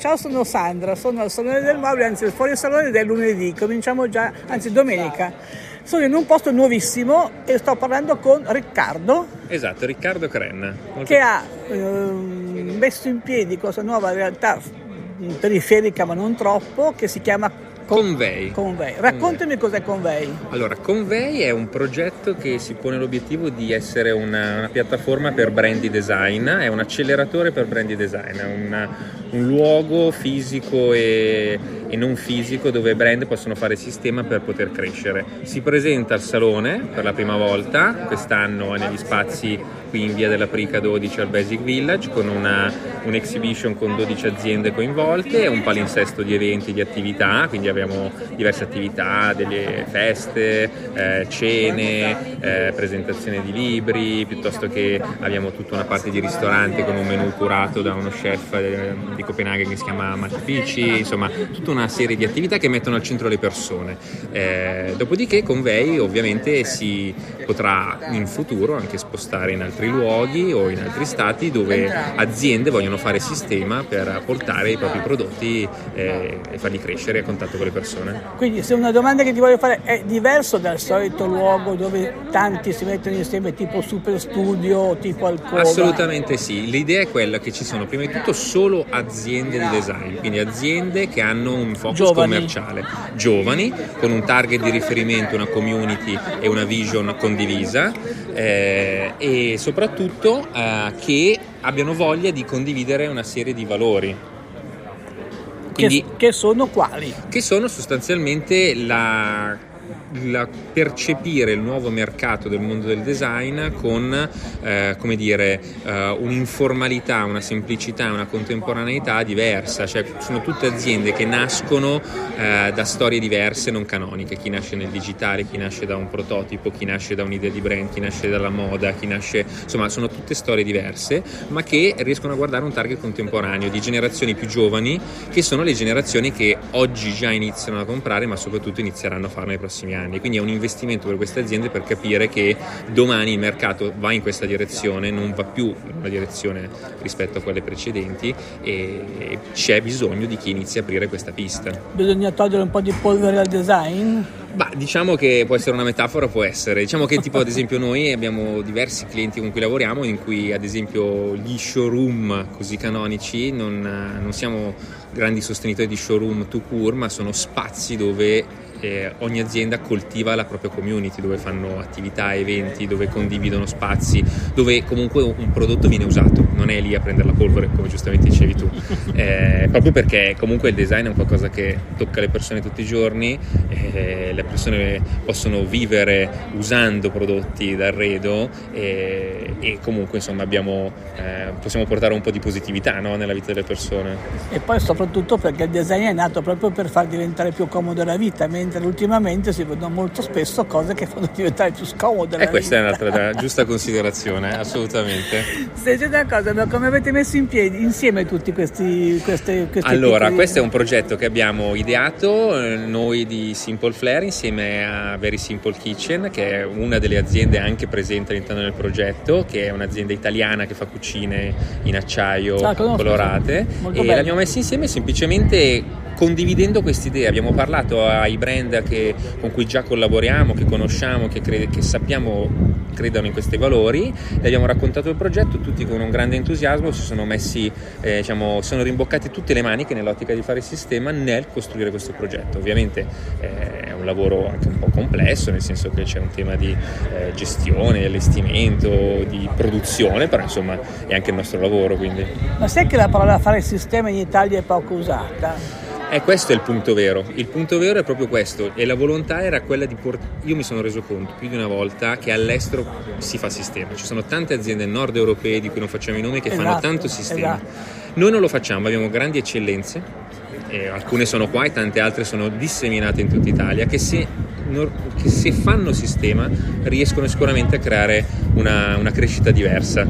Ciao, sono Sandra, sono al Salone del Mobile, anzi fuori salone del lunedì, cominciamo già, anzi domenica. Sono in un posto nuovissimo e sto parlando con Riccardo. Esatto, Riccardo Crenna. Che ha eh, messo in piedi questa nuova realtà periferica ma non troppo, che si chiama Convey. Convey. Raccontami Convey. cos'è Convey. Allora, Convey è un progetto che si pone l'obiettivo di essere una, una piattaforma per brand design, è un acceleratore per brand design, è una, un luogo fisico e, e, non fisico dove i brand possono fare sistema per poter crescere. Si presenta al salone per la prima volta, quest'anno negli spazi qui in via della Prica 12 al Basic Village con una, un'exhibition con 12 aziende coinvolte, un palinsesto di eventi, di attività, quindi abbiamo diverse attività, delle feste, eh, cene, eh, presentazione di libri, piuttosto che abbiamo tutta una parte di ristorante con un menù curato da uno chef eh, di Copenaghen che si chiama Matt Fici, insomma tutta una serie di attività che mettono al centro le persone. Eh, dopodiché Convey ovviamente si potrà in futuro anche spostare in altri luoghi o in altri stati dove aziende vogliono fare sistema per portare i propri prodotti eh, e farli crescere a contatto con le persone. Quindi se una domanda che ti voglio fare è diverso dal solito luogo dove tanti si mettono insieme tipo super studio, tipo alcova? Assolutamente sì, l'idea è quella che ci sono prima di tutto solo aziende di design, quindi aziende che hanno un focus giovani. commerciale, giovani, con un target di riferimento, una community e una vision condivisa eh, e soprattutto eh, che abbiano voglia di condividere una serie di valori. Quindi, che, che sono quali? Che sono sostanzialmente la la, percepire il nuovo mercato del mondo del design con eh, come dire, eh, un'informalità, una semplicità, una contemporaneità diversa, cioè sono tutte aziende che nascono eh, da storie diverse, non canoniche, chi nasce nel digitale, chi nasce da un prototipo, chi nasce da un'idea di brand, chi nasce dalla moda, chi nasce, insomma sono tutte storie diverse, ma che riescono a guardare un target contemporaneo di generazioni più giovani, che sono le generazioni che oggi già iniziano a comprare, ma soprattutto inizieranno a farlo nei prossimi anni anni, quindi è un investimento per queste aziende per capire che domani il mercato va in questa direzione, non va più in una direzione rispetto a quelle precedenti e c'è bisogno di chi inizi a aprire questa pista. Bisogna togliere un po' di polvere al design? Bah, diciamo che può essere una metafora, può essere. Diciamo che tipo ad esempio noi abbiamo diversi clienti con cui lavoriamo in cui ad esempio gli showroom così canonici non, non siamo grandi sostenitori di showroom to cure, ma sono spazi dove eh, ogni azienda coltiva la propria community, dove fanno attività, eventi, dove condividono spazi, dove comunque un prodotto viene usato, non è lì a prendere la polvere come giustamente dicevi tu, eh, proprio perché comunque il design è un qualcosa che tocca le persone tutti i giorni, eh, le persone possono vivere usando prodotti d'arredo e, e comunque insomma abbiamo, eh, possiamo portare un po' di positività no, nella vita delle persone. E poi soprattutto perché il design è nato proprio per far diventare più comoda la vita, mentre ultimamente si vedono molto spesso cose che fanno diventare più scomode. E questa vita. è un'altra giusta considerazione, assolutamente. Senti una cosa, ma come avete messo in piedi insieme tutti questi, questi, questi Allora, piccoli... questo è un progetto che abbiamo ideato eh, noi di Simple Flare insieme a Very Simple Kitchen, che è una delle aziende anche presenti all'interno del progetto, che è un'azienda italiana che fa cucine in acciaio ah, colorate. e bello. l'abbiamo messa insieme semplicemente condividendo quest'idea. Abbiamo parlato ai brand che, con cui già collaboriamo, che conosciamo, che, crede, che sappiamo credano in questi valori, le abbiamo raccontato il progetto, tutti con un grande entusiasmo si sono messi, eh, diciamo, sono rimboccati tutte le maniche nell'ottica di fare il sistema nel costruire questo progetto. Ovviamente eh, è un lavoro anche un po' complesso, nel senso che c'è un tema di eh, gestione, allestimento, di produzione, però insomma è anche il nostro lavoro. Quindi. Ma sai che la parola fare sistema in Italia è poco usata? Eh, questo è il punto vero. Il punto vero è proprio questo. E la volontà era quella di portare. Io mi sono reso conto più di una volta che all'estero si fa sistema. Ci sono tante aziende nord europee di cui non facciamo i nomi che esatto, fanno tanto sistema. Esatto. Noi non lo facciamo, abbiamo grandi eccellenze. Alcune sono qua e tante altre sono disseminate in tutta Italia che se, che se fanno sistema riescono sicuramente a creare una, una crescita diversa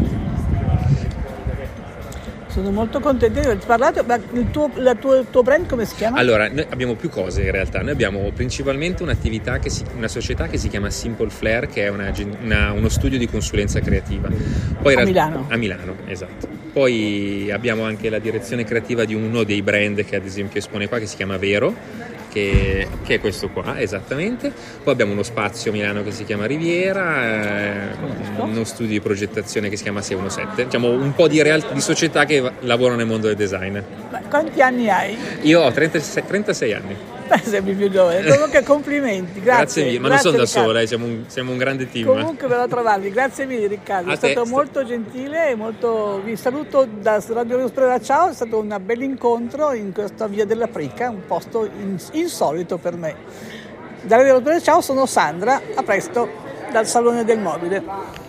sono molto contento di averti parlato, ma il tuo, tuo, il tuo, brand come si chiama? Allora, noi abbiamo più cose in realtà, noi abbiamo principalmente un'attività, che si, una società che si chiama Simple Flare, che è una, una, uno studio di consulenza creativa. Poi a Milano? A Milano, esatto Poi abbiamo anche la direzione creativa di uno dei brand che ad esempio espone qua che si chiama Vero, che, che, è questo qua esattamente. Poi abbiamo uno spazio a Milano che si chiama Riviera, eh, uno studio di progettazione che si chiama 617, diciamo un po' di, real- di società che lavorano nel mondo del design. Ma quanti anni hai? Io ho 36, 36 anni. Sembri più giovane. Comunque complimenti, grazie. grazie mille, ma non sono da Riccardo. sola, eh, siamo, un, siamo un grande team. Comunque verrò a trovarvi, grazie mille Riccardo, A è stato te. molto gentile e molto... vi saluto da Radio Rospera Ciao, è stato un bel incontro in questa via della Prica, un posto in- insolito per me. Da Radio Rospera Ciao sono Sandra, a presto dal Salone del Mobile.